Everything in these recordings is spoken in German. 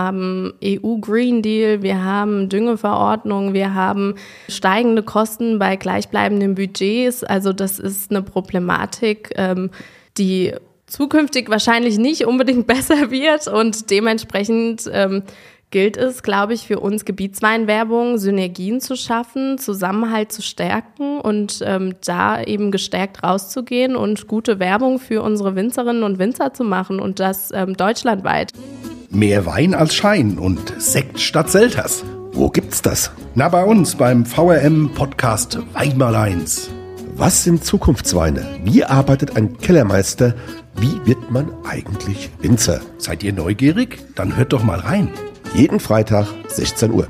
haben EU Green Deal, wir haben Düngeverordnung, wir haben steigende Kosten bei gleichbleibenden Budgets. Also das ist eine Problematik, ähm, die zukünftig wahrscheinlich nicht unbedingt besser wird und dementsprechend ähm, gilt es, glaube ich, für uns Gebietsweinwerbung Synergien zu schaffen, Zusammenhalt zu stärken und ähm, da eben gestärkt rauszugehen und gute Werbung für unsere Winzerinnen und Winzer zu machen und das ähm, deutschlandweit. Mehr Wein als Schein und Sekt statt Selters. Wo gibt's das? Na, bei uns beim VRM Podcast Wein mal eins. Was sind Zukunftsweine? Wie arbeitet ein Kellermeister? Wie wird man eigentlich Winzer? Seid ihr neugierig? Dann hört doch mal rein. Jeden Freitag 16 Uhr.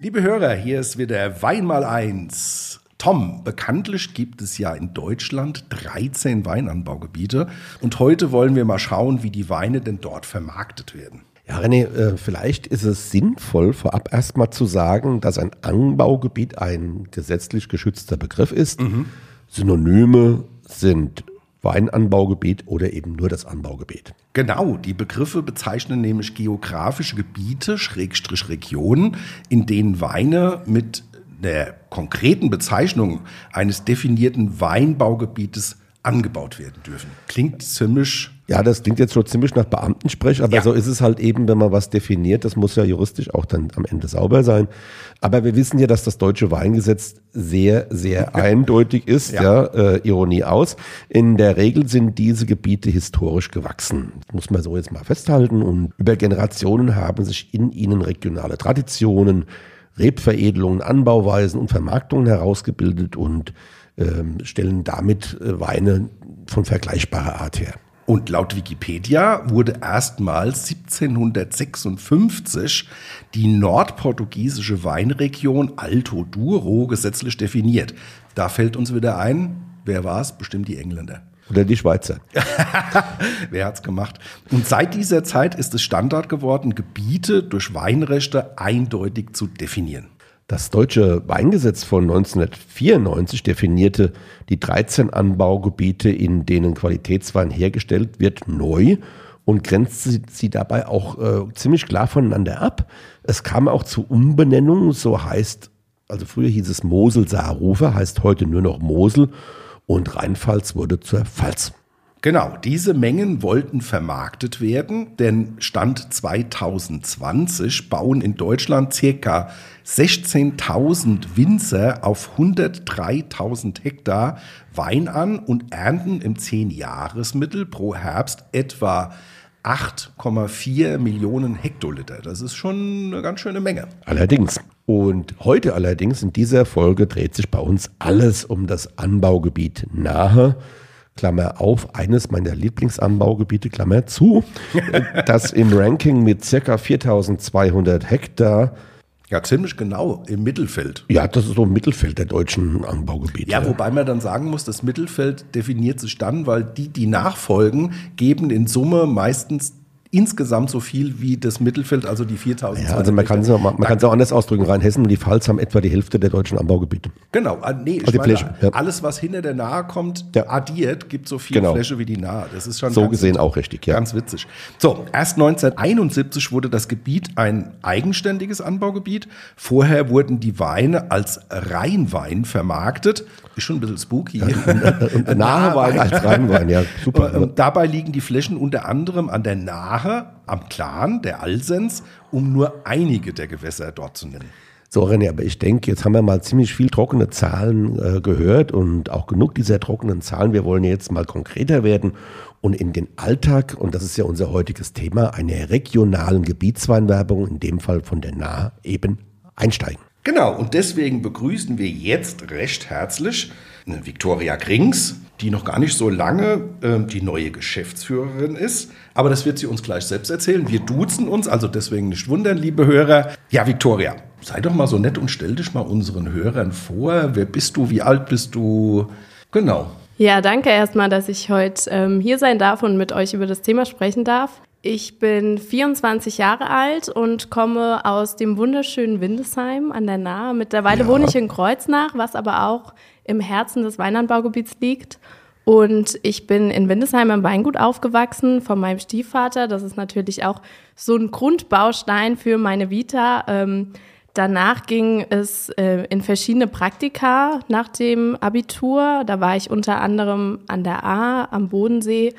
Liebe Hörer, hier ist wieder Wein mal eins. Tom, bekanntlich gibt es ja in Deutschland 13 Weinanbaugebiete und heute wollen wir mal schauen, wie die Weine denn dort vermarktet werden. Ja, René, äh, vielleicht ist es sinnvoll, vorab erstmal zu sagen, dass ein Anbaugebiet ein gesetzlich geschützter Begriff ist. Mhm. Synonyme sind Weinanbaugebiet oder eben nur das Anbaugebiet. Genau, die Begriffe bezeichnen nämlich geografische Gebiete, Schrägstrich Regionen, in denen Weine mit der konkreten Bezeichnung eines definierten Weinbaugebietes angebaut werden dürfen. Klingt ziemlich. Ja, das klingt jetzt schon ziemlich nach Beamtensprech, aber ja. so ist es halt eben, wenn man was definiert. Das muss ja juristisch auch dann am Ende sauber sein. Aber wir wissen ja, dass das deutsche Weingesetz sehr, sehr eindeutig ist. Ja, ja äh, Ironie aus. In der Regel sind diese Gebiete historisch gewachsen. Das muss man so jetzt mal festhalten. Und über Generationen haben sich in ihnen regionale Traditionen, Rebveredelungen, Anbauweisen und Vermarktungen herausgebildet und ähm, stellen damit äh, Weine von vergleichbarer Art her. Und laut Wikipedia wurde erstmals 1756 die nordportugiesische Weinregion Alto Douro gesetzlich definiert. Da fällt uns wieder ein, wer war es? Bestimmt die Engländer. Oder die Schweizer. Wer hat's gemacht? Und seit dieser Zeit ist es Standard geworden, Gebiete durch Weinrechte eindeutig zu definieren. Das deutsche Weingesetz von 1994 definierte die 13 Anbaugebiete, in denen Qualitätswein hergestellt wird, neu und grenzte sie dabei auch äh, ziemlich klar voneinander ab. Es kam auch zu Umbenennungen, so heißt, also früher hieß es Mosel-Saarrufer, heißt heute nur noch Mosel und Rheinpfalz wurde zur Pfalz. Genau, diese Mengen wollten vermarktet werden, denn Stand 2020 bauen in Deutschland circa 16.000 Winzer auf 103.000 Hektar Wein an und ernten im 10-Jahresmittel pro Herbst etwa 8,4 Millionen Hektoliter. Das ist schon eine ganz schöne Menge. Allerdings. Und heute allerdings in dieser Folge dreht sich bei uns alles um das Anbaugebiet Nahe. Klammer auf, eines meiner Lieblingsanbaugebiete, Klammer zu, das im Ranking mit circa 4200 Hektar ja, ziemlich genau im Mittelfeld. Ja, das ist so im Mittelfeld der deutschen Anbaugebiete. Ja, wobei man dann sagen muss, das Mittelfeld definiert sich dann, weil die, die nachfolgen, geben in Summe meistens insgesamt so viel wie das Mittelfeld, also die 4000. Ja, also man kann es auch, man kann es auch anders ausdrücken. Rheinhessen und die Pfalz haben etwa die Hälfte der deutschen Anbaugebiete. Genau, ah, nee, ich also meine, Fläche, ja. alles was hinter der Nahe kommt, ja. addiert, gibt so viel genau. Fläche wie die Nahe. Das ist schon so gesehen auch richtig, ja. Ganz witzig. So, erst 1971 wurde das Gebiet ein eigenständiges Anbaugebiet. Vorher wurden die Weine als Rheinwein vermarktet. Ist schon ein bisschen spooky. Ja, und Nahe Wein als Rheinwein, ja, super. Und dabei liegen die Flächen unter anderem an der Nahe am Plan, der Alsens, um nur einige der Gewässer dort zu nennen. So, René, aber ich denke, jetzt haben wir mal ziemlich viel trockene Zahlen äh, gehört und auch genug dieser trockenen Zahlen. Wir wollen jetzt mal konkreter werden und in den Alltag, und das ist ja unser heutiges Thema, einer regionalen Gebietsweinwerbung, in dem Fall von der Nahe, eben einsteigen. Genau, und deswegen begrüßen wir jetzt recht herzlich Viktoria Krings, die noch gar nicht so lange äh, die neue Geschäftsführerin ist. Aber das wird sie uns gleich selbst erzählen. Wir duzen uns, also deswegen nicht wundern, liebe Hörer. Ja, Viktoria, sei doch mal so nett und stell dich mal unseren Hörern vor. Wer bist du? Wie alt bist du? Genau. Ja, danke erstmal, dass ich heute ähm, hier sein darf und mit euch über das Thema sprechen darf. Ich bin 24 Jahre alt und komme aus dem wunderschönen Windesheim an der Nahe. Mittlerweile ja. wohne ich in Kreuznach, was aber auch im Herzen des Weinanbaugebiets liegt. Und ich bin in Windesheim im Weingut aufgewachsen von meinem Stiefvater. Das ist natürlich auch so ein Grundbaustein für meine Vita. Ähm, danach ging es äh, in verschiedene Praktika nach dem Abitur. Da war ich unter anderem an der A am Bodensee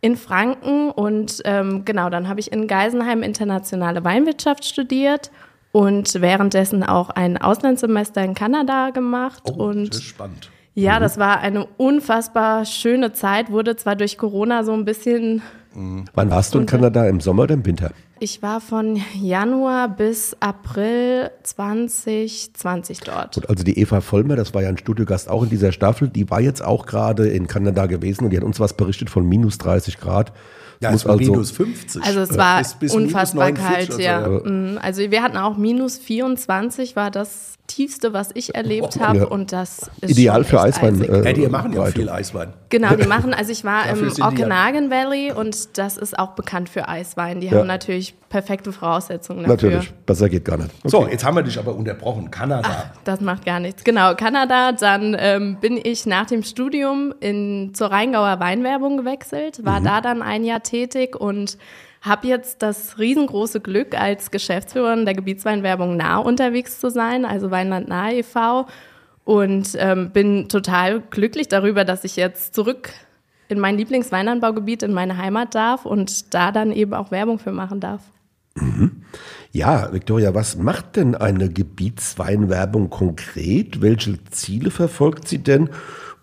in Franken und ähm, genau, dann habe ich in Geisenheim internationale Weinwirtschaft studiert und währenddessen auch ein Auslandssemester in Kanada gemacht. Oh, und das ist spannend. ja, das war eine unfassbar schöne Zeit, wurde zwar durch Corona so ein bisschen. Wann warst du in Kanada? Im Sommer oder im Winter? Ich war von Januar bis April 2020 dort. Gut, also die Eva Vollmer, das war ja ein Studiogast auch in dieser Staffel, die war jetzt auch gerade in Kanada gewesen und die hat uns was berichtet von minus 30 Grad. Ja, Muss es war also- minus 50. Also es war bis- bis unfassbar 49 kalt, oder ja. so. Mm, Also wir hatten auch minus 24, war das tiefste, was ich erlebt habe Ja. und das ist Ideal für Eiswein. eisig. äh, Ja, die machen ja viel Eiswein. Genau, die machen, also ich war im Okanagan Valley und das ist auch bekannt für Eiswein. Die Ja. haben natürlich perfekte Voraussetzungen dafür. Natürlich, besser geht gar nicht. So, jetzt haben wir dich aber unterbrochen. Kanada. Das macht gar nichts. Genau, Kanada. Dann ähm, bin ich nach dem Studium in, zur Rheingauer Weinwerbung gewechselt, war da dann ein Jahr tätig und habe jetzt das riesengroße Glück, als Geschäftsführerin der Gebietsweinwerbung nah unterwegs zu sein, also Weinland Nahe e.V. Und ähm, bin total glücklich darüber, dass ich jetzt zurück in mein Lieblingsweinanbaugebiet, in meine Heimat darf und da dann eben auch Werbung für machen darf. Ja, Victoria, was macht denn eine Gebietsweinwerbung konkret? Welche Ziele verfolgt sie denn?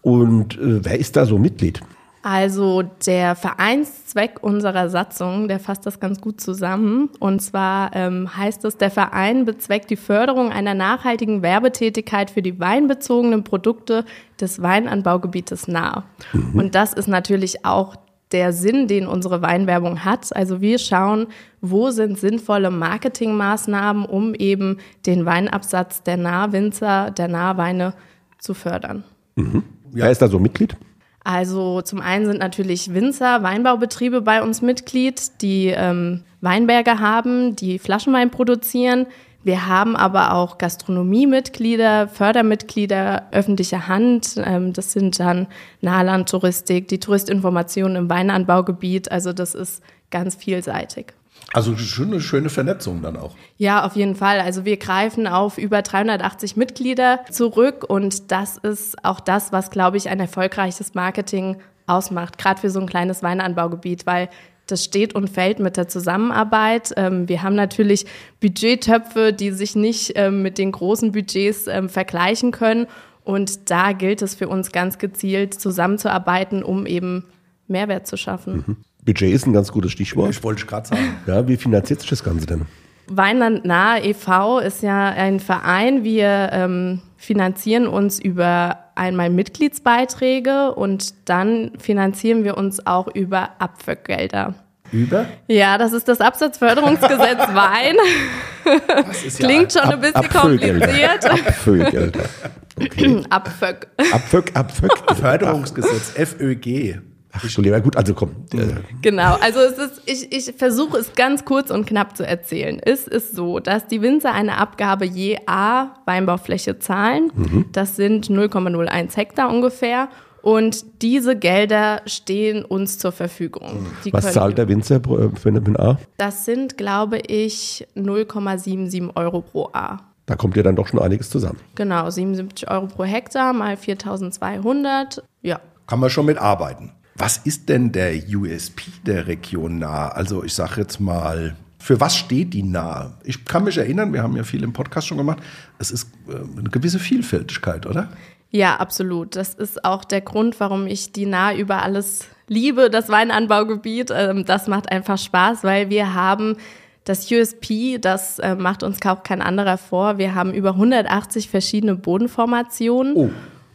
Und äh, wer ist da so Mitglied? Also der Vereinszweck unserer Satzung, der fasst das ganz gut zusammen. Und zwar ähm, heißt es, der Verein bezweckt die Förderung einer nachhaltigen Werbetätigkeit für die weinbezogenen Produkte des Weinanbaugebietes nah. Und das ist natürlich auch der Sinn, den unsere Weinwerbung hat. Also wir schauen, wo sind sinnvolle Marketingmaßnahmen, um eben den Weinabsatz der Nahwinzer, der Nahweine zu fördern. Wer ist da so Mitglied? Also zum einen sind natürlich Winzer, Weinbaubetriebe bei uns Mitglied, die ähm, Weinberge haben, die Flaschenwein produzieren. Wir haben aber auch Gastronomiemitglieder, Fördermitglieder, öffentliche Hand. Ähm, das sind dann Nahlandtouristik, die Touristinformation im Weinanbaugebiet. Also das ist ganz vielseitig. Also schon eine schöne Vernetzung dann auch. Ja, auf jeden Fall. Also wir greifen auf über 380 Mitglieder zurück und das ist auch das, was, glaube ich, ein erfolgreiches Marketing ausmacht, gerade für so ein kleines Weinanbaugebiet, weil das steht und fällt mit der Zusammenarbeit. Ähm, wir haben natürlich Budgettöpfe, die sich nicht ähm, mit den großen Budgets ähm, vergleichen können und da gilt es für uns ganz gezielt zusammenzuarbeiten, um eben Mehrwert zu schaffen. Budget ist ein ganz gutes Stichwort. Ich wollte gerade sagen. Ja, wie finanziert sich das Ganze denn? Weinland Nahe e.V. ist ja ein Verein. Wir ähm, finanzieren uns über einmal Mitgliedsbeiträge und dann finanzieren wir uns auch über Abwürggelder. Über? Ja, das ist das Absatzförderungsgesetz Wein. Das ist ja Klingt schon ein bisschen kompliziert. Abfüllgelder. Okay. Abwürg. Abfück, abfück. Förderungsgesetz, FÖG. Ach, du lieber gut, also komm. Genau, also es ist, ich, ich versuche es ganz kurz und knapp zu erzählen. Es ist so, dass die Winzer eine Abgabe je A Weinbaufläche zahlen. Das sind 0,01 Hektar ungefähr. Und diese Gelder stehen uns zur Verfügung. Die was zahlt der Winzer pro- äh, für eine A? Das sind, glaube ich, 0,77 Euro pro A. Da kommt ja dann doch schon einiges zusammen. Genau, 77 Euro pro Hektar mal 4200. Ja, Kann man schon mit arbeiten. Was ist denn der USP der Region nah? Also ich sage jetzt mal, für was steht die nah? Ich kann mich erinnern, wir haben ja viel im Podcast schon gemacht, es ist äh, eine gewisse Vielfältigkeit, oder? Ja, absolut. Das ist auch der Grund, warum ich die nah über alles liebe, das Weinanbaugebiet. Ähm, Das macht einfach Spaß, weil wir haben das USP, das äh, macht uns kaum kein anderer vor. Wir haben über 180 verschiedene Bodenformationen Oh.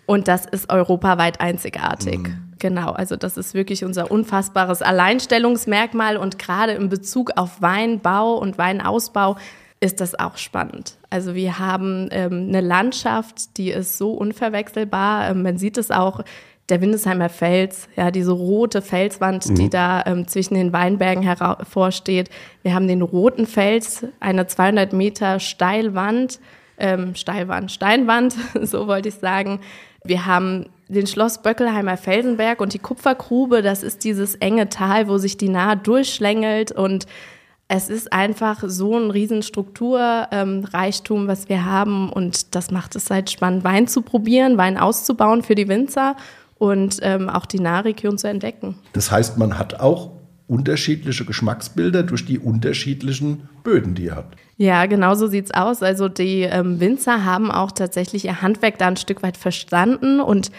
und das ist europaweit einzigartig. Genau, also das ist wirklich unser unfassbares Alleinstellungsmerkmal und gerade in Bezug auf Weinbau und Weinausbau ist das auch spannend. Also wir haben ähm, eine Landschaft, die ist so unverwechselbar. Ähm, man sieht es auch, der Windesheimer Fels, ja, diese rote Felswand, die da ähm, zwischen den Weinbergen hervorsteht. Wir haben den roten Fels, eine 200 Meter Steilwand, ähm, Steilwand, Steinwand, so wollte ich sagen. Wir haben den Schloss Böckelheimer Felsenberg und die Kupfergrube, das ist dieses enge Tal, wo sich die Nahe durchschlängelt und es ist einfach so ein Riesenstrukturreichtum, ähm, was wir haben und das macht es halt spannend, Wein zu probieren, Wein auszubauen für die Winzer und ähm, auch die Nahregion zu entdecken. Das heißt, man hat auch unterschiedliche Geschmacksbilder durch die unterschiedlichen Böden, die ihr habt. Ja, genau so sieht es aus. Also die ähm, Winzer haben auch tatsächlich ihr Handwerk da ein Stück weit verstanden und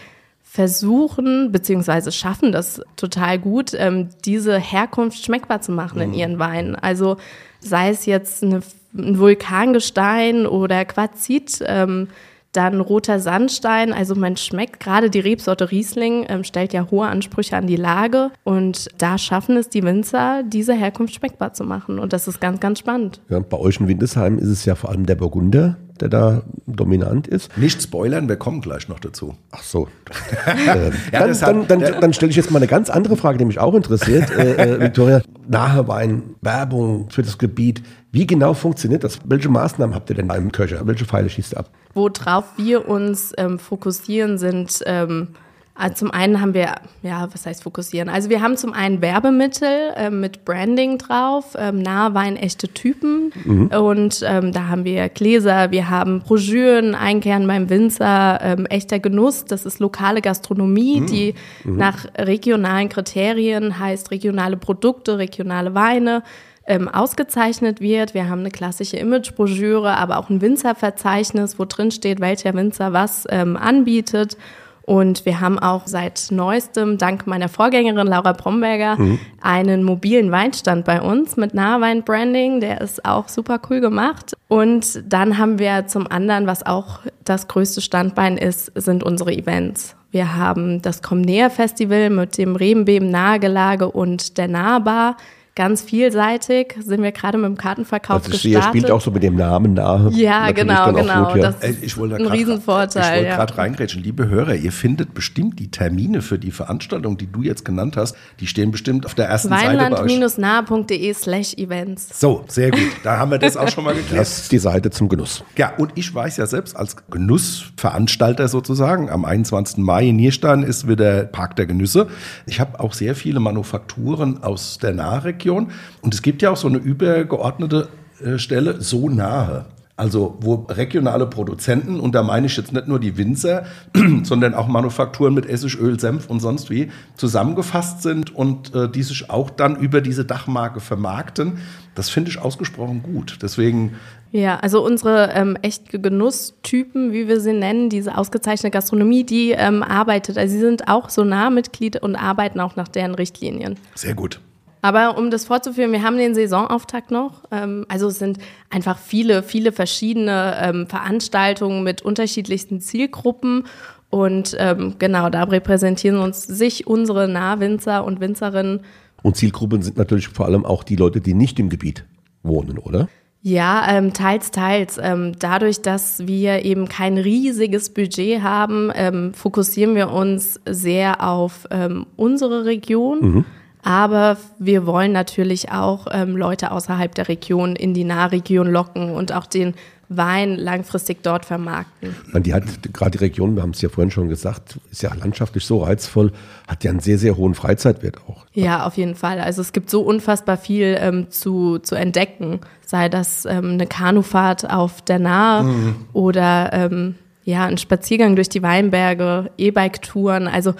versuchen beziehungsweise schaffen das total gut, ähm, diese Herkunft schmeckbar zu machen mhm. in ihren Weinen. Also sei es jetzt eine, ein Vulkangestein oder Quarzit, ähm, dann roter Sandstein, also man schmeckt gerade die Rebsorte Riesling, ähm, stellt ja hohe Ansprüche an die Lage und da schaffen es die Winzer, diese Herkunft schmeckbar zu machen und das ist ganz, ganz spannend. Ja, bei euch in Windesheim ist es ja vor allem der Burgunder, der da dominant ist. Nicht spoilern, wir kommen gleich noch dazu. Ach so. äh, ja, dann, dann, dann, dann stelle ich jetzt mal eine ganz andere Frage, die mich auch interessiert, äh, äh, Victoria. Nahe Wein, Werbung für das Gebiet. Wie genau funktioniert das? Welche Maßnahmen habt ihr denn da im Köcher? Welche Pfeile schießt ihr ab? Worauf wir uns ähm, fokussieren, sind ähm, also zum einen haben wir, ja, was heißt fokussieren? Also wir haben zum einen Werbemittel äh, mit Branding drauf, ähm, Nahwein, echte Typen. Mhm. Und ähm, da haben wir Gläser, wir haben Broschüren, Einkehren beim Winzer, ähm, echter Genuss. Das ist lokale Gastronomie, mhm. die mhm. nach regionalen Kriterien heißt regionale Produkte, regionale Weine ähm, ausgezeichnet wird. Wir haben eine klassische Imagebroschüre, aber auch ein Winzerverzeichnis, wo drin steht, welcher Winzer was ähm, anbietet. Und wir haben auch seit neuestem, dank meiner Vorgängerin Laura Bromberger, mhm. einen mobilen Weinstand bei uns mit Nahwein-Branding. Der ist auch super cool gemacht. Und dann haben wir zum anderen, was auch das größte Standbein ist, sind unsere Events. Wir haben das Komm Näher Festival mit dem Rebenbeben Nahegelage und der Nahbar ganz vielseitig. Sind wir gerade mit dem Kartenverkauf also gestartet. Ihr spielt auch so mit dem Namen nahe. Ja, genau, genau. Gut, ja. Das ist ich ein Riesenvorteil. Ich wollte ja. gerade reingrätschen. Liebe Hörer, ihr findet bestimmt die Termine für die Veranstaltung, die du jetzt genannt hast. Die stehen bestimmt auf der ersten Weinland Seite Weinland-nahe.de slash Events. So, sehr gut. Da haben wir das auch schon mal geklärt. Das ist die Seite zum Genuss. Ja, und ich weiß ja selbst als Genussveranstalter sozusagen, am 21. Mai in Nierstein ist wieder Park der Genüsse. Ich habe auch sehr viele Manufakturen aus der Nahregion Region. Und es gibt ja auch so eine übergeordnete äh, Stelle, so nahe. Also wo regionale Produzenten, und da meine ich jetzt nicht nur die Winzer, sondern auch Manufakturen mit Essig, Öl, Senf und sonst wie, zusammengefasst sind und äh, die sich auch dann über diese Dachmarke vermarkten. Das finde ich ausgesprochen gut. Deswegen. Ja, also unsere ähm, echt Genusstypen, wie wir sie nennen, diese ausgezeichnete Gastronomie, die ähm, arbeitet. Also sie sind auch so nah Mitglied und arbeiten auch nach deren Richtlinien. Sehr gut. Aber um das fortzuführen, wir haben den Saisonauftakt noch. Ähm, also es sind einfach viele, viele verschiedene ähm, Veranstaltungen mit unterschiedlichsten Zielgruppen. Und ähm, genau, da repräsentieren uns sich unsere Nahwinzer und Winzerinnen. Und Zielgruppen sind natürlich vor allem auch die Leute, die nicht im Gebiet wohnen, oder? Ja, ähm, teils, teils. Ähm, dadurch, dass wir eben kein riesiges Budget haben, ähm, fokussieren wir uns sehr auf ähm, unsere Region. Mhm. Aber wir wollen natürlich auch ähm, Leute außerhalb der Region in die Nahregion locken und auch den Wein langfristig dort vermarkten. Die hat gerade die Region, wir haben es ja vorhin schon gesagt, ist ja landschaftlich so reizvoll, hat ja einen sehr, sehr hohen Freizeitwert auch. Ja, auf jeden Fall. Also es gibt so unfassbar viel ähm, zu, zu entdecken, sei das ähm, eine Kanufahrt auf der Nahe mhm. oder ähm, ja, ein Spaziergang durch die Weinberge, E-Bike-Touren. Also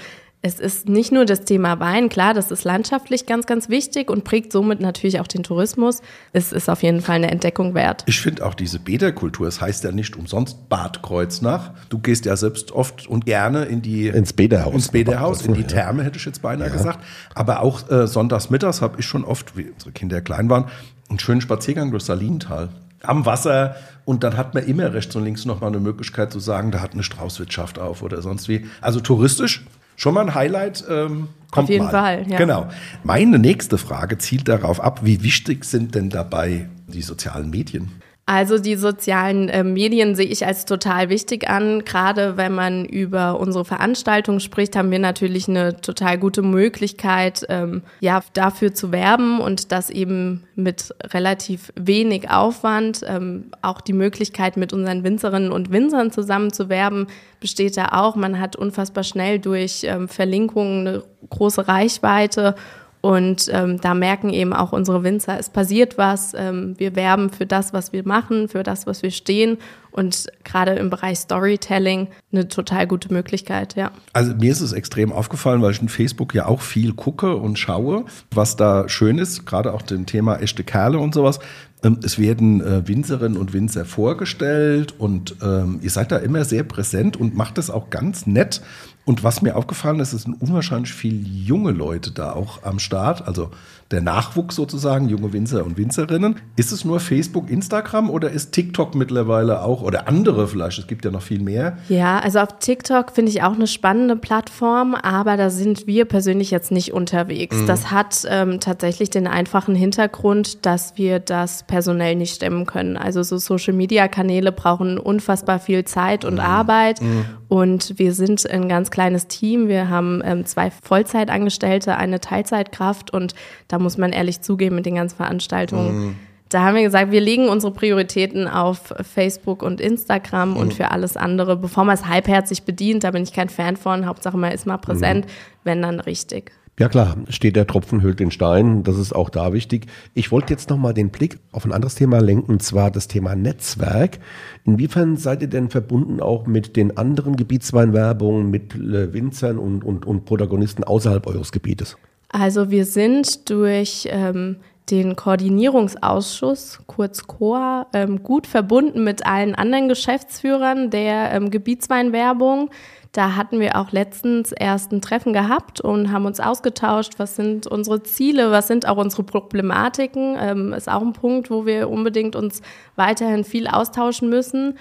es ist nicht nur das Thema Wein, klar, das ist landschaftlich ganz, ganz wichtig und prägt somit natürlich auch den Tourismus. Es ist auf jeden Fall eine Entdeckung wert. Ich finde auch diese Bäderkultur, es heißt ja nicht umsonst Bad Kreuznach. Du gehst ja selbst oft und gerne in die ins Bäderhaus, ins Bäderhaus, in die Therme hätte ich jetzt beinahe ja. gesagt. Aber auch äh, sonntags mittags habe ich schon oft, wie unsere Kinder klein waren, einen schönen Spaziergang durch Salintal am Wasser und dann hat man immer rechts und links noch mal eine Möglichkeit zu sagen, da hat eine Straußwirtschaft auf oder sonst wie. Also touristisch Schon mal ein Highlight. Ähm, kommt Auf jeden mal. Fall, ja. Genau. Meine nächste Frage zielt darauf ab, wie wichtig sind denn dabei die sozialen Medien? Also die sozialen äh, Medien sehe ich als total wichtig an. Gerade wenn man über unsere Veranstaltung spricht, haben wir natürlich eine total gute Möglichkeit, ähm, ja, dafür zu werben und das eben mit relativ wenig Aufwand. Ähm, auch die Möglichkeit, mit unseren Winzerinnen und Winzern zusammen zu werben, besteht da auch. Man hat unfassbar schnell durch ähm, Verlinkungen eine große Reichweite und ähm, da merken eben auch unsere Winzer, es passiert was. Ähm, wir werben für das, was wir machen, für das, was wir stehen. Und gerade im Bereich Storytelling eine total gute Möglichkeit, ja. Also mir ist es extrem aufgefallen, weil ich in Facebook ja auch viel gucke und schaue, was da schön ist, gerade auch dem Thema echte Kerle und sowas. Ähm, es werden äh, Winzerinnen und Winzer vorgestellt und ähm, ihr seid da immer sehr präsent und macht es auch ganz nett. Und was mir aufgefallen ist, es sind unwahrscheinlich viele junge Leute da auch am Start. Also der Nachwuchs sozusagen, junge Winzer und Winzerinnen. Ist es nur Facebook, Instagram oder ist TikTok mittlerweile auch oder andere vielleicht? Es gibt ja noch viel mehr. Ja, also auf TikTok finde ich auch eine spannende Plattform, aber da sind wir persönlich jetzt nicht unterwegs. Mhm. Das hat ähm, tatsächlich den einfachen Hintergrund, dass wir das personell nicht stemmen können. Also so Social-Media-Kanäle brauchen unfassbar viel Zeit und mhm. Arbeit mhm. und wir sind ein ganz kleines Team. Wir haben ähm, zwei Vollzeitangestellte, eine Teilzeitkraft und da muss man ehrlich zugeben mit den ganzen Veranstaltungen. Mhm. Da haben wir gesagt, wir legen unsere Prioritäten auf Facebook und Instagram mhm. und für alles andere, bevor man es halbherzig bedient, da bin ich kein Fan von. Hauptsache man ist mal präsent, mhm. wenn dann richtig. Ja klar, steht der Tropfen hüllt den Stein, das ist auch da wichtig. Ich wollte jetzt nochmal den Blick auf ein anderes Thema lenken, und zwar das Thema Netzwerk. Inwiefern seid ihr denn verbunden auch mit den anderen Gebietsweinwerbungen, mit Winzern und, und, und Protagonisten außerhalb eures Gebietes? Also wir sind durch ähm, den Koordinierungsausschuss, kurz COA, ähm, gut verbunden mit allen anderen Geschäftsführern der ähm, Gebietsweinwerbung. Da hatten wir auch letztens erst ein Treffen gehabt und haben uns ausgetauscht, was sind unsere Ziele, was sind auch unsere Problematiken. Ähm, ist auch ein Punkt, wo wir unbedingt uns weiterhin viel austauschen müssen.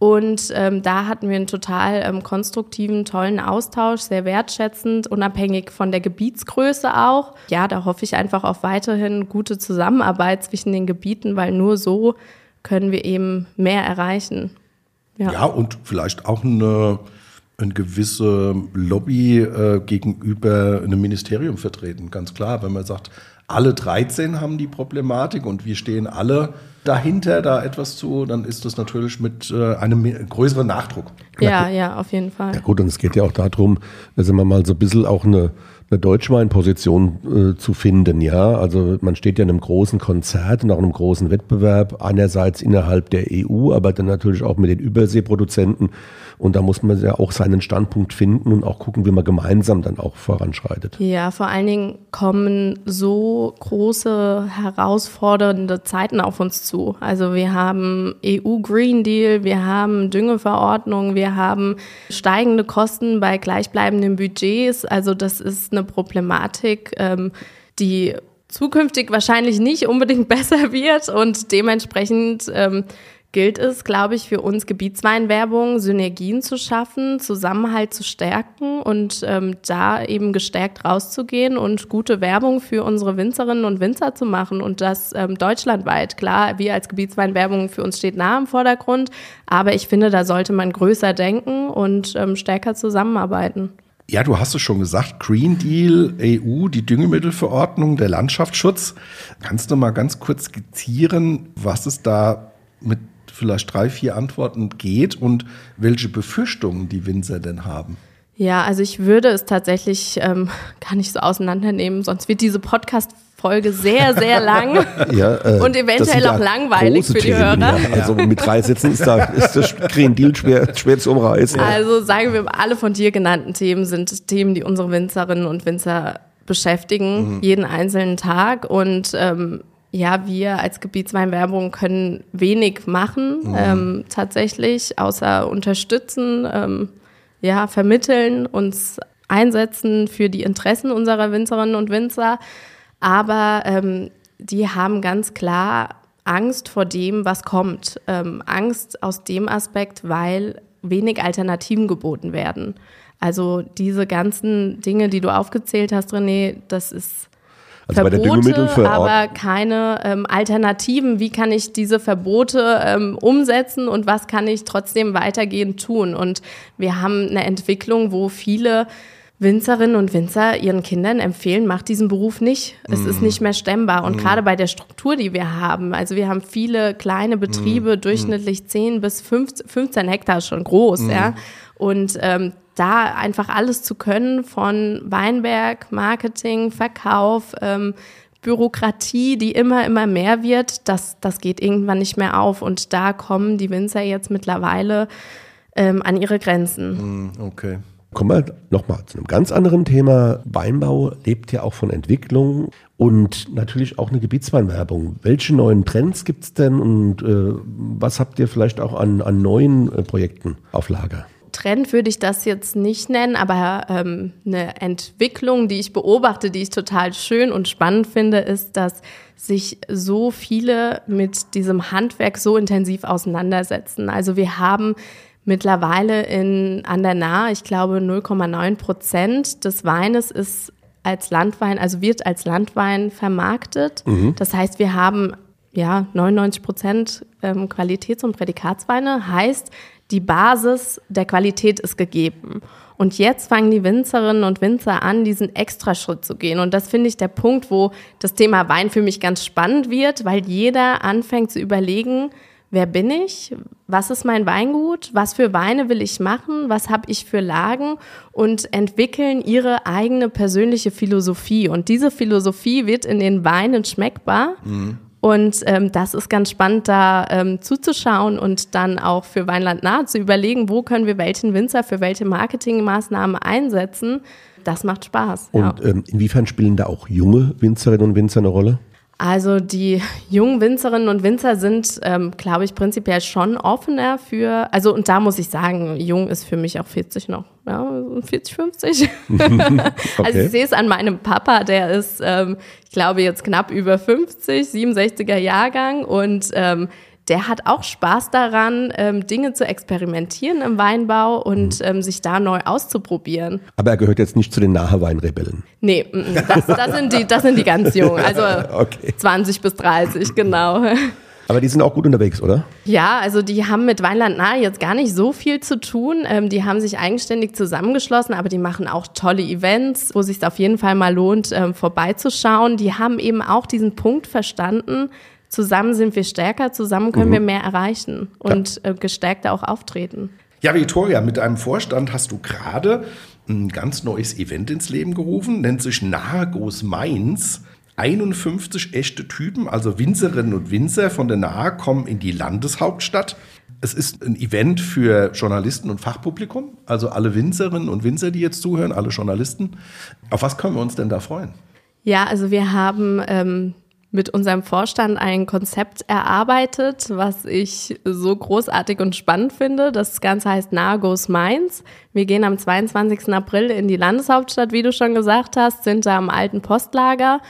Und ähm, da hatten wir einen total ähm, konstruktiven, tollen Austausch, sehr wertschätzend, unabhängig von der Gebietsgröße auch. Ja, da hoffe ich einfach auf weiterhin gute Zusammenarbeit zwischen den Gebieten, weil nur so können wir eben mehr erreichen. Ja, ja und vielleicht auch eine, eine gewisse Lobby äh, gegenüber einem Ministerium vertreten, ganz klar. Wenn man sagt, alle 13 haben die Problematik und wir stehen alle dahinter, da etwas zu, dann ist das natürlich mit äh, einem größeren Nachdruck. Ja, ja, auf jeden Fall. Ja gut, und es geht ja auch darum, dass wir mal so ein bisschen auch eine, eine Deutschweinposition äh, zu finden, ja. Also man steht ja in einem großen Konzert und auch in einem großen Wettbewerb, einerseits innerhalb der EU, aber dann natürlich auch mit den Überseeproduzenten. Und da muss man ja auch seinen Standpunkt finden und auch gucken, wie man gemeinsam dann auch voranschreitet. Ja, vor allen Dingen kommen so große, herausfordernde Zeiten auf uns zu. Also wir haben EU Green Deal, wir haben Düngeverordnung, wir haben steigende Kosten bei gleichbleibenden Budgets. Also das ist eine Problematik, ähm, die zukünftig wahrscheinlich nicht unbedingt besser wird und dementsprechend ähm, gilt es, glaube ich, für uns Gebietsweinwerbung, Synergien zu schaffen, Zusammenhalt zu stärken und ähm, da eben gestärkt rauszugehen und gute Werbung für unsere Winzerinnen und Winzer zu machen und das ähm, deutschlandweit. Klar, wir als Gebietsweinwerbung für uns steht nah im Vordergrund, aber ich finde, da sollte man größer denken und ähm, stärker zusammenarbeiten. Ja, du hast es schon gesagt, Green Deal, EU, die Düngemittelverordnung, der Landschaftsschutz. Kannst du mal ganz kurz skizzieren, was es da mit vielleicht drei, vier Antworten geht und welche Befürchtungen die Winzer denn haben. Ja, also ich würde es tatsächlich ähm, gar nicht so auseinandernehmen, sonst wird diese Podcast Folge sehr, sehr lang ja, äh, und eventuell auch langweilig für die Themen, Hörer. Ja. Also mit drei Sätzen ist, da, ist das Green Deal schwer, schwer zu umreißen. Also sagen wir, alle von dir genannten Themen sind Themen, die unsere Winzerinnen und Winzer beschäftigen, mhm. jeden einzelnen Tag. Und ähm, ja, wir als Gebietsweinwerbung können wenig machen, mhm. ähm, tatsächlich, außer unterstützen, ähm, ja, vermitteln, uns einsetzen für die Interessen unserer Winzerinnen und Winzer. Aber ähm, die haben ganz klar Angst vor dem, was kommt. Ähm, Angst aus dem Aspekt, weil wenig Alternativen geboten werden. Also diese ganzen Dinge, die du aufgezählt hast, René, das ist Also bei der Verbote, aber keine ähm, Alternativen. Wie kann ich diese Verbote ähm, umsetzen und was kann ich trotzdem weitergehend tun? Und wir haben eine Entwicklung, wo viele Winzerinnen und Winzer ihren Kindern empfehlen, macht diesen Beruf nicht. Es ist nicht mehr stemmbar. Und gerade bei der Struktur, die wir haben, also wir haben viele kleine Betriebe, durchschnittlich 10 bis 15, 15 Hektar schon groß, ja. Und ähm, da einfach alles zu können von Weinberg, Marketing, Verkauf, ähm, Bürokratie, die immer, immer mehr wird, das, das geht irgendwann nicht mehr auf. Und da kommen die Winzer jetzt mittlerweile ähm, an ihre Grenzen. Okay. Kommen wir nochmal zu einem ganz anderen Thema. Weinbau lebt ja auch von Entwicklung und natürlich auch eine Gebietsweinwerbung. Welche neuen Trends gibt es denn und äh, was habt ihr vielleicht auch an, an neuen äh, Projekten auf Lager? Trend würde ich das jetzt nicht nennen, aber ähm, eine Entwicklung, die ich beobachte, die ich total schön und spannend finde, ist, dass sich so viele mit diesem Handwerk so intensiv auseinandersetzen. Also wir haben mittlerweile in, an der Nahe, ich glaube 0,9 Prozent des Weines ist als Landwein, also wird als Landwein vermarktet. Das heißt, wir haben ja 99 Prozent ähm, Qualitäts- und Prädikatsweine, heißt, die Basis der Qualität ist gegeben. Und jetzt fangen die Winzerinnen und Winzer an, diesen Extraschritt zu gehen. Und das finde ich der Punkt, wo das Thema Wein für mich ganz spannend wird, weil jeder anfängt zu überlegen, wer bin ich, was ist mein Weingut, was für Weine will ich machen, was habe ich für Lagen und entwickeln ihre eigene persönliche Philosophie. Und diese Philosophie wird in den Weinen schmeckbar. Und ähm, das ist ganz spannend, da ähm, zuzuschauen und dann auch für Weinland nahe zu überlegen, wo können wir welchen Winzer für welche Marketingmaßnahmen einsetzen. Das macht Spaß. ja. Und ähm, inwiefern spielen da auch junge Winzerinnen und Winzer eine Rolle? Also die jungen Winzerinnen und Winzer sind, ähm, glaube ich, prinzipiell schon offener für, also und da muss ich sagen, jung ist für mich auch 40 noch, ja, 40, 50. Also ich sehe es an meinem Papa, der ist, ähm, ich glaube, jetzt knapp über 50, 67er Jahrgang und ähm, der hat auch Spaß daran, ähm, Dinge zu experimentieren im Weinbau und ähm, sich da neu auszuprobieren. Aber er gehört jetzt nicht zu den Nahe-Weinrebellen. Nee, mm, mm, das, das, sind die, das sind die ganz jungen, also Okay. 20 bis 30, genau. Aber die sind auch gut unterwegs, oder? Ja, also die haben mit Weinland Nahe jetzt gar nicht so viel zu tun. Ähm, die haben sich eigenständig zusammengeschlossen, aber die machen auch tolle Events, wo sich auf jeden Fall mal lohnt, ähm, vorbeizuschauen. Die haben eben auch diesen Punkt verstanden, zusammen sind wir stärker, zusammen können wir mehr erreichen und äh, gestärkter auch auftreten. Ja, Victoria, mit einem Vorstand hast du gerade ein ganz neues Event ins Leben gerufen, nennt sich Nahegos Mainz. 51 echte Typen, also Winzerinnen und Winzer von der Nahe, kommen in die Landeshauptstadt. Es ist ein Event für Journalisten und Fachpublikum, also alle Winzerinnen und Winzer, die jetzt zuhören, alle Journalisten. Auf was können wir uns denn da freuen? Ja, also wir haben ähm, mit unserem Vorstand ein Konzept erarbeitet, was ich so großartig und spannend finde. Das Ganze heißt Nagos Mainz. Wir gehen am 22. April in die Landeshauptstadt, wie du schon gesagt hast, sind da am alten Postlager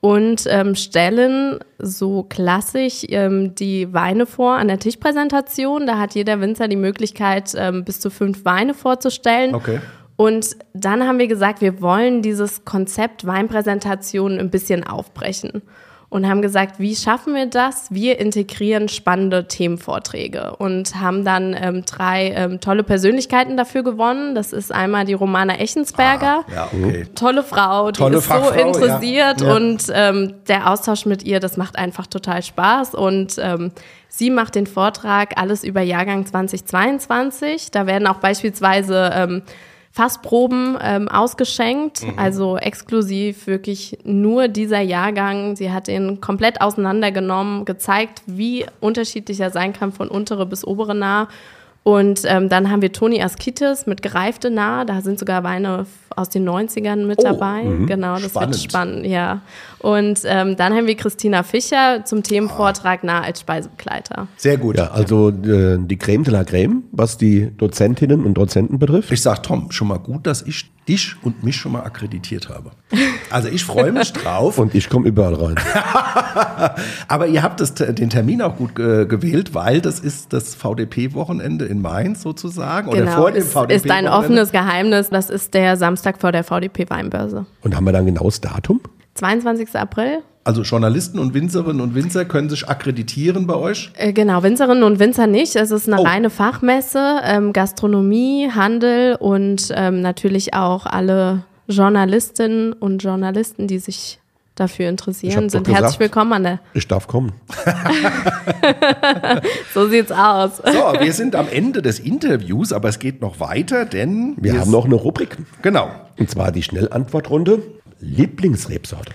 und ähm, stellen so klassisch ähm, die Weine vor an der Tischpräsentation. Da hat jeder Winzer die Möglichkeit, ähm, bis zu fünf Weine vorzustellen. Okay. Und dann haben wir gesagt, wir wollen dieses Konzept Weinpräsentation ein bisschen aufbrechen und haben gesagt, wie schaffen wir das? Wir integrieren spannende Themenvorträge und haben dann ähm, drei ähm, tolle Persönlichkeiten dafür gewonnen. Das ist einmal die Romana Echensberger. Ja, okay. Tolle Frau, die Tolle ist so Fachfrau, interessiert ja. Ja. und ähm, der Austausch mit ihr, das macht einfach total Spaß und ähm, sie macht den Vortrag alles über Jahrgang 2022. Da werden auch beispielsweise ähm, Fassproben ähm, ausgeschenkt, also exklusiv wirklich nur dieser Jahrgang. Sie hat ihn komplett auseinandergenommen, gezeigt, wie unterschiedlich er sein kann von untere bis obere Nah. Und ähm, dann haben wir Toni Askitis mit gereifte Nah. Da sind sogar Weine aus den 90ern mit Oh, dabei. Genau, das Spannend. wird spannend, ja. Und ähm, dann haben wir Christina Fischer zum Themenvortrag Nah als Speisebegleiter. Sehr gut. Ja, also äh, die Creme de la Creme, was die Dozentinnen und Dozenten betrifft. Ich sag Tom, schon mal gut, dass ich dich und mich schon mal akkreditiert habe. Also ich freue mich drauf. Und ich komme überall rein. Aber ihr habt das, den Termin auch gut äh, gewählt, weil das ist das VDP-Wochenende in Mainz sozusagen. Oder vor dem ist, VDP. ist ein offenes Geheimnis. Das ist der Samstag vor der VDP Weinbörse. Und haben wir da ein genaues Datum? 22. April. Also Journalisten und Winzerinnen und Winzer können sich akkreditieren bei euch? Äh, genau, Winzerinnen und Winzer nicht. Es ist eine Oh. reine Fachmesse, ähm, Gastronomie, Handel und ähm, natürlich auch alle Journalistinnen und Journalisten, die sich dafür interessieren, sind gesagt. herzlich willkommen an der. Ich darf kommen. So sieht's aus. So, wir sind am Ende des Interviews, aber es geht noch weiter, denn Wir haben noch eine Rubrik. genau Und zwar die Schnellantwortrunde. Lieblingsrebsorte.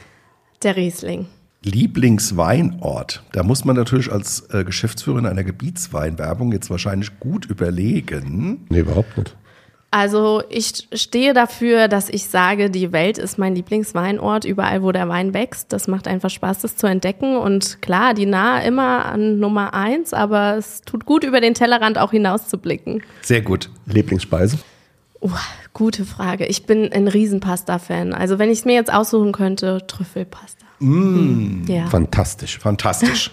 Der Riesling. Lieblingsweinort. Da muss man natürlich als äh, Geschäftsführerin einer Gebietsweinwerbung jetzt wahrscheinlich gut überlegen. Nee, überhaupt nicht. Also ich stehe dafür, dass ich sage, die Welt ist mein Lieblingsweinort, überall wo der Wein wächst. Das macht einfach Spaß, das zu entdecken. Und klar, die Nahe immer an Nummer eins, aber es tut gut, über den Tellerrand auch hinauszublicken. Sehr gut. Lieblingsspeise. Uh, gute Frage. Ich bin ein Riesenpasta-Fan. Also wenn ich es mir jetzt aussuchen könnte, Trüffelpasta. Mm. Ja. Fantastisch. Fantastisch.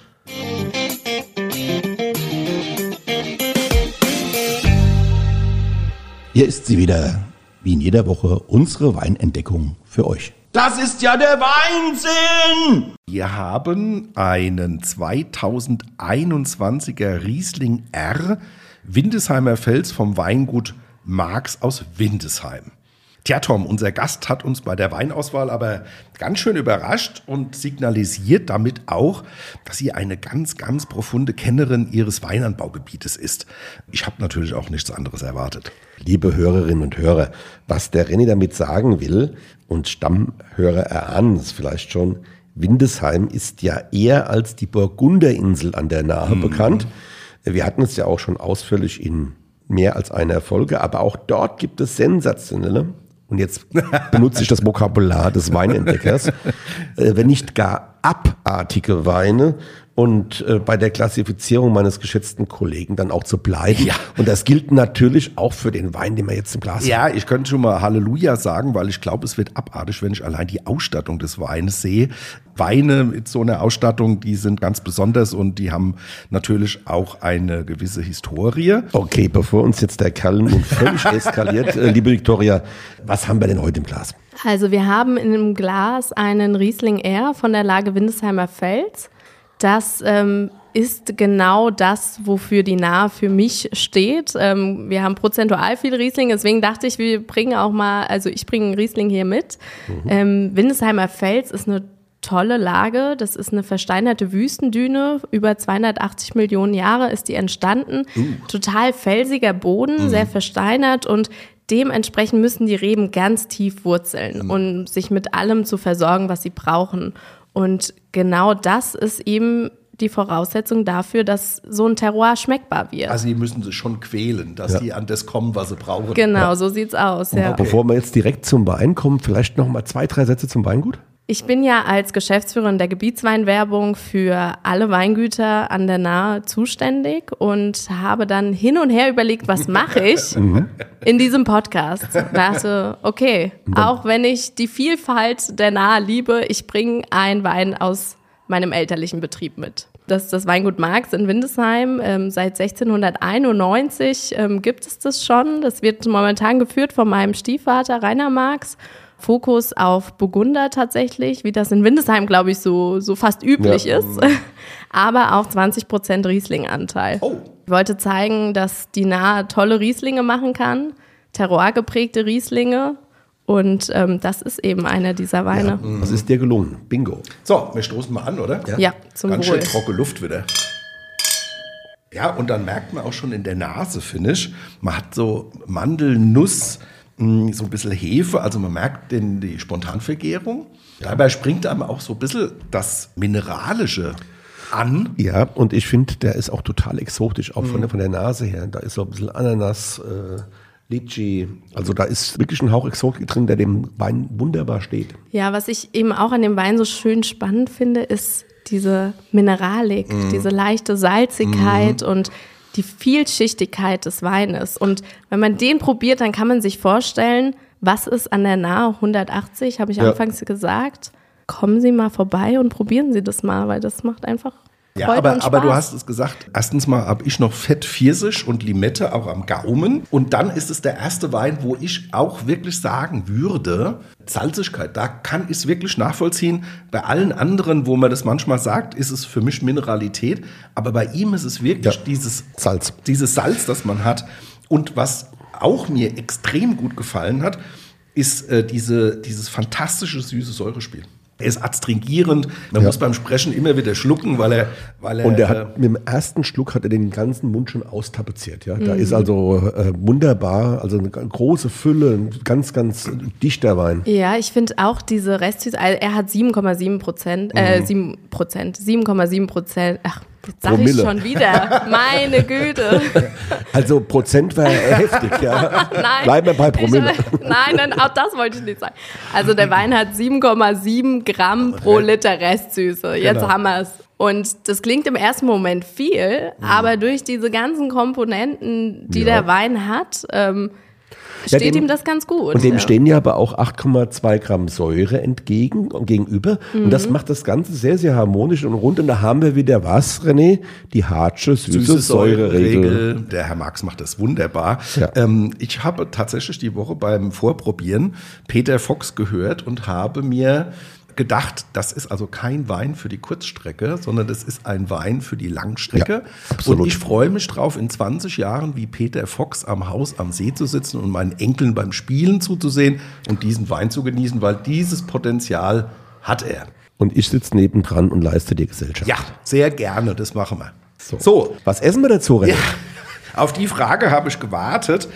Hier ist sie wieder, wie in jeder Woche, unsere Weinentdeckung für euch. Das ist ja der Weinsinn! Wir haben einen 2021er Riesling R Windesheimer Fels vom Weingut Marx aus Windesheim. Tja, Tom, unser Gast hat uns bei der Weinauswahl aber ganz schön überrascht und signalisiert damit auch, dass sie eine ganz, ganz profunde Kennerin ihres Weinanbaugebietes ist. Ich habe natürlich auch nichts anderes erwartet. Liebe Hörerinnen und Hörer, was der Renny damit sagen will, und Stammhörer erahnen es vielleicht schon, Windesheim ist ja eher als die Burgunderinsel an der Nahe bekannt. Wir hatten es ja auch schon ausführlich in mehr als einer Folge, aber auch dort gibt es sensationelle, und jetzt benutze ich das Vokabular des Weinentdeckers, äh, wenn nicht gar abartige Weine und äh, bei der Klassifizierung meines geschätzten Kollegen dann auch zu bleiben. Ja. Und das gilt natürlich auch für den Wein, den wir jetzt im Glas haben. Ja, ich könnte schon mal Halleluja sagen, weil ich glaube, es wird abartig, wenn ich allein die Ausstattung des Weines sehe. Weine mit so einer Ausstattung, die sind ganz besonders und die haben natürlich auch eine gewisse Historie. Okay, bevor uns jetzt der Kerl nun völlig eskaliert, äh, liebe Victoria, was haben wir denn heute im Glas? Also wir haben in einem Glas einen Riesling R von der Lage Windesheimer Fels. Das ähm, ist genau das, wofür die Nahe für mich steht. Ähm, wir haben prozentual viel Riesling, deswegen dachte ich, wir bringen auch mal, also ich bringe einen Riesling hier mit. Ähm, Windesheimer Fels ist eine tolle Lage. Das ist eine versteinerte Wüstendüne. Über 280 Millionen Jahre ist die entstanden. Total felsiger Boden, sehr versteinert und dementsprechend müssen die Reben ganz tief wurzeln, um sich mit allem zu versorgen, was sie brauchen. Und genau das ist eben die Voraussetzung dafür, dass so ein Terroir schmeckbar wird. Also die müssen sich schon quälen, dass die an das kommen, was sie brauchen. genau, so sieht's aus. Ja. Bevor wir jetzt direkt zum Wein kommen, vielleicht noch mal zwei, drei Sätze zum Weingut? Ich bin ja als Geschäftsführerin der Gebietsweinwerbung für alle Weingüter an der Nahe zuständig und habe dann hin und her überlegt, was mache ich in diesem Podcast. Dachte, okay, auch wenn ich die Vielfalt der Nahe liebe, ich bringe einen Wein aus meinem elterlichen Betrieb mit. Das ist das Weingut Marx in Windesheim. Ähm, seit 1691 ähm, gibt es das schon. Das wird momentan geführt von meinem Stiefvater Rainer Marx. Fokus auf Burgunder tatsächlich, wie das in Windesheim, glaube ich, so, so fast üblich Ja. ist. Aber auch 20 Prozent Riesling-Anteil. Oh. Ich wollte zeigen, dass die Nahe tolle Rieslinge machen kann, terroirgeprägte Rieslinge. Und ähm, das ist eben einer dieser Weine. Was ist dir gelungen? Bingo. So, wir stoßen mal an, oder? Ja, zum Ganz Wohl. schön trockene Luft wieder. Ja, und dann merkt man auch schon in der Nase, finde ich, man hat so Mandelnuss, mh, so ein bisschen Hefe, also man merkt den, die Spontanvergärung. Dabei springt einem auch so ein bisschen das Mineralische an. Ja, und ich finde, der ist auch total exotisch, auch von, der, von der Nase her. Da ist so ein bisschen Ananas, äh, Litchi. Also da ist wirklich ein Hauch Exotik drin, der dem Wein wunderbar steht. Ja, was ich eben auch an dem Wein so schön spannend finde, ist diese Mineralik, diese leichte Salzigkeit und die Vielschichtigkeit des Weines. Und wenn man den probiert, dann kann man sich vorstellen, was ist an der Nahe 180, habe ich Ja. anfangs gesagt. Kommen Sie mal vorbei und probieren Sie das mal, weil das macht einfach Ja, Freude aber, aber du hast es gesagt, erstens mal habe ich noch Fett Pfirsich und Limette auch am Gaumen. Und dann ist es der erste Wein, wo ich auch wirklich sagen würde, Salzigkeit, da kann ich es wirklich nachvollziehen. Bei allen anderen, wo man das manchmal sagt, ist es für mich Mineralität. Aber bei ihm ist es wirklich Ja. dieses Salz. dieses Salz, das man hat. Und was auch mir extrem gut gefallen hat, ist äh, diese, dieses fantastische süße Säurespiel. Er ist adstringierend. Man Ja. muss beim Sprechen immer wieder schlucken, weil er, weil er Und der äh, hat mit dem ersten Schluck hat er den ganzen Mund schon austapeziert. Ja, Mhm. da ist also äh, wunderbar, also eine große Fülle, ein ganz, ganz dichter Wein. Ja, ich finde auch diese Restsüße, also er hat 7,7 Prozent, äh, 7 Prozent, 7,7 Prozent, ach, jetzt sag ich Promille. schon wieder, meine Güte. Also Prozent war heftig, ja. Nein. Bleiben wir bei Promille. Ich, nein, nein, auch das wollte ich nicht sagen. Also der Wein hat 7,7 Gramm pro Liter Restsüße. Jetzt Genau. haben wir es. Und das klingt im ersten Moment viel, aber durch diese ganzen Komponenten, die Ja. der Wein hat, ähm, Ja, steht dem- ihm das ganz gut. Und dem ja. stehen ja aber auch 8,2 Gramm Säure entgegen und gegenüber. Und das Mhm. macht das Ganze sehr, sehr harmonisch und rund. Und da haben wir wieder was, René? Die Hartsche süße, süße Säureregel. Säureregel. Der Herr Marx macht das wunderbar. Ja. Ähm, ich habe tatsächlich die Woche beim Vorprobieren Peter Fox gehört und habe mir gedacht, das ist also kein Wein für die Kurzstrecke, sondern das ist ein Wein für die Langstrecke. Ja, und ich freue mich drauf, in 20 Jahren wie Peter Fox am Haus am See zu sitzen und meinen Enkeln beim Spielen zuzusehen und diesen Wein zu genießen, weil dieses Potenzial hat er. Und ich sitze nebendran und leiste dir Gesellschaft. Ja, sehr gerne, das machen wir. So. so Was essen wir dazu, René? ja, auf die Frage habe ich gewartet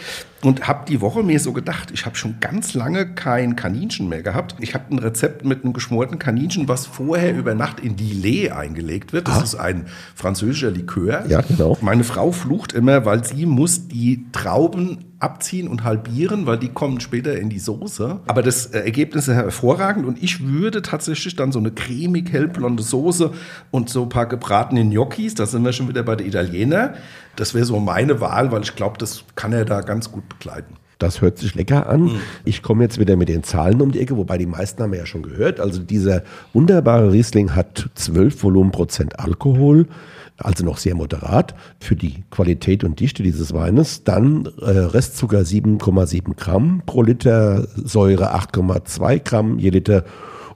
und habe die Woche mir so gedacht, ich habe schon ganz lange kein Kaninchen mehr gehabt. Ich habe ein Rezept mit einem geschmorten Kaninchen, was vorher über Nacht in Dilet eingelegt wird. Das ist ein französischer Likör. Ja, genau. Meine Frau flucht immer, weil sie muss die Trauben abziehen und halbieren, weil die kommen später in die Soße. Aber das äh, Ergebnis ist hervorragend und ich würde tatsächlich dann so eine cremig hellblonde Soße und so ein paar gebratene Gnocchis, da sind wir schon wieder bei der Italiener. Das wäre so meine Wahl, weil ich glaube, das kann er da ganz gut begleiten. Das hört sich lecker an. Ich komme jetzt wieder mit den Zahlen um die Ecke, wobei die meisten haben wir ja schon gehört. Also dieser wunderbare Riesling hat 12 Volumenprozent Alkohol, also noch sehr moderat für die Qualität und Dichte dieses Weines. Dann äh, Restzucker 7,7 Gramm pro Liter, Säure 8,2 Gramm je Liter.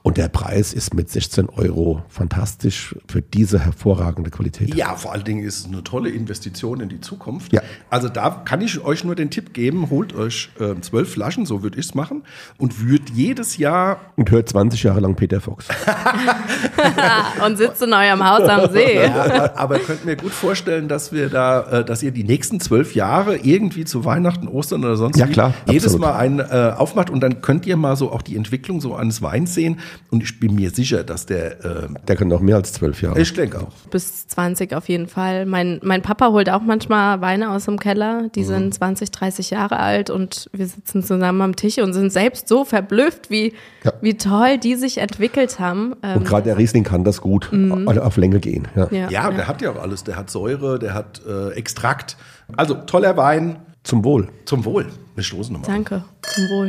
Und der Preis ist mit 16 Euro fantastisch für diese hervorragende Qualität. Ja, vor allen Dingen ist es eine tolle Investition in die Zukunft. Ja. Also da kann ich euch nur den Tipp geben, holt euch äh, zwölf Flaschen, so würde ich es machen, und würdet jedes Jahr Und hört 20 Jahre lang Peter Fox. und sitzt in eurem Haus am See. Ja, aber könnt mir gut vorstellen, dass wir da, äh, dass ihr die nächsten zwölf Jahre irgendwie zu Weihnachten, Ostern oder sonst Ja, wie klar, jedes absolut. Mal einen äh, aufmacht und dann könnt ihr mal so auch die Entwicklung so eines Weins sehen. Und ich bin mir sicher, dass der, äh, Der kann noch mehr als 12 Jahre. ich denke auch. Bis 20 auf jeden Fall. Mein, mein Papa holt auch manchmal Weine aus dem Keller. Mhm. Die sind 20, 30 Jahre alt und wir sitzen zusammen am Tisch und sind selbst so verblüfft, wie, Ja. wie toll die sich entwickelt haben. Ähm, Und gerade der Riesling kann das gut auf- auf Länge gehen. Ja. ja, Ja, der hat ja auch alles. Der hat Säure, der hat äh, Extrakt. Also toller Wein. Zum Wohl. Zum Wohl. Wir stoßen nochmal. Danke. Zum Wohl.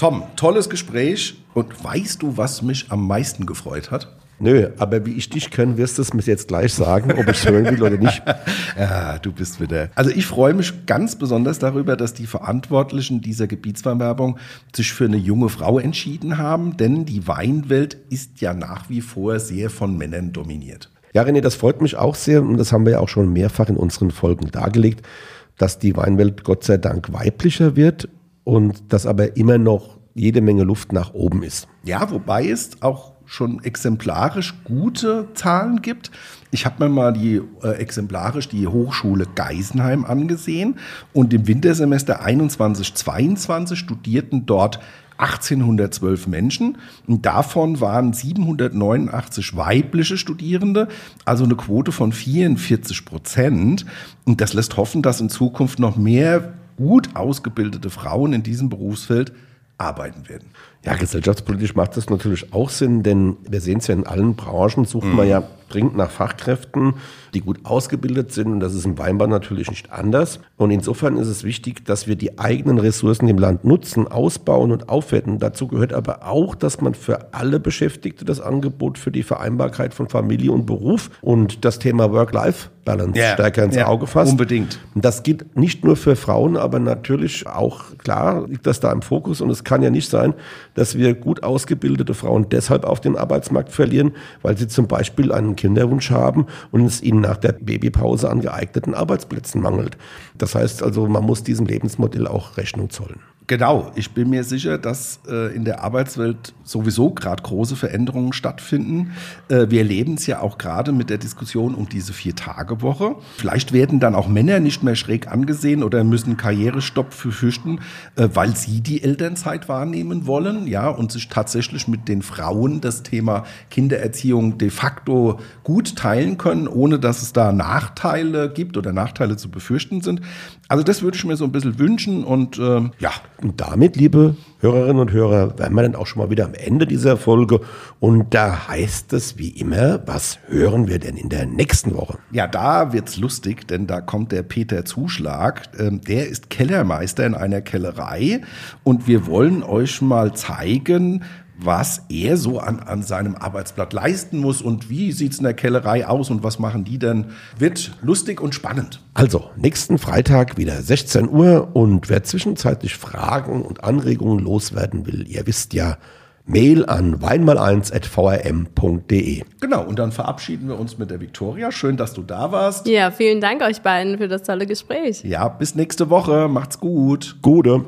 Tom, tolles Gespräch. Und weißt du, was mich am meisten gefreut hat? Nö, aber wie ich dich kenne, wirst du es mir jetzt gleich sagen, ob ich hören will oder nicht. Ja, du bist wieder. Also ich freue mich ganz besonders darüber, dass die Verantwortlichen dieser Gebietsverwerbung sich für eine junge Frau entschieden haben, denn die Weinwelt ist ja nach wie vor sehr von Männern dominiert. Ja, René, das freut mich auch sehr und das haben wir ja auch schon mehrfach in unseren Folgen dargelegt, dass die Weinwelt Gott sei Dank weiblicher wird und dass aber immer noch jede Menge Luft nach oben ist. Ja, wobei es auch schon exemplarisch gute Zahlen gibt. Ich habe mir mal die äh, exemplarisch die Hochschule Geisenheim angesehen und im Wintersemester 21/22 studierten dort 1812 Menschen und davon waren 789 weibliche Studierende, also eine Quote von 44 Prozent. Und das lässt hoffen, dass in Zukunft noch mehr gut ausgebildete Frauen in diesem Berufsfeld arbeiten werden. Ja, gesellschaftspolitisch macht das natürlich auch Sinn, denn wir sehen es ja in allen Branchen, sucht mhm. man ja dringend nach Fachkräften, die gut ausgebildet sind. Und das ist im Weinbau natürlich nicht anders. Und insofern ist es wichtig, dass wir die eigenen Ressourcen im Land nutzen, ausbauen und aufwerten. Dazu gehört aber auch, dass man für alle Beschäftigte das Angebot für die Vereinbarkeit von Familie und Beruf und das Thema Work-Life Balance ja, stärker ins ja, Auge fasst. Unbedingt. Das gilt nicht nur für Frauen, aber natürlich auch, klar, liegt das da im Fokus. Und es kann ja nicht sein, dass wir gut ausgebildete Frauen deshalb auf den Arbeitsmarkt verlieren, weil sie zum Beispiel einen Kinderwunsch haben und es ihnen nach der Babypause an geeigneten Arbeitsplätzen mangelt. Das heißt also, man muss diesem Lebensmodell auch Rechnung zollen. Genau, ich bin mir sicher, dass äh, in der Arbeitswelt sowieso gerade große Veränderungen stattfinden. Äh, wir erleben es ja auch gerade mit der Diskussion um diese Vier-Tage-Woche. Vielleicht werden dann auch Männer nicht mehr schräg angesehen oder müssen Karrierestopp fürchten, äh, weil sie die Elternzeit wahrnehmen wollen, ja, und sich tatsächlich mit den Frauen das Thema Kindererziehung de facto gut teilen können, ohne dass es da Nachteile gibt oder Nachteile zu befürchten sind. Also das würde ich mir so ein bisschen wünschen und äh, ja. Und damit, liebe Hörerinnen und Hörer, wären wir dann auch schon mal wieder am Ende dieser Folge. Und da heißt es wie immer, was hören wir denn in der nächsten Woche? Ja, da wird's lustig, denn da kommt der Peter Zuschlag. Ähm, der ist Kellermeister in einer Kellerei und wir wollen euch mal zeigen, was er so an, an seinem Arbeitsblatt leisten muss und wie sieht es in der Kellerei aus und was machen die denn, wird lustig und spannend. Also, nächsten Freitag wieder 16 Uhr und wer zwischenzeitlich Fragen und Anregungen loswerden will, ihr wisst ja, Mail an weinmal1.vrm.de. Genau, und dann verabschieden wir uns mit der Viktoria. Schön, dass du da warst. Ja, vielen Dank euch beiden für das tolle Gespräch. Ja, bis nächste Woche. Macht's gut. Gute.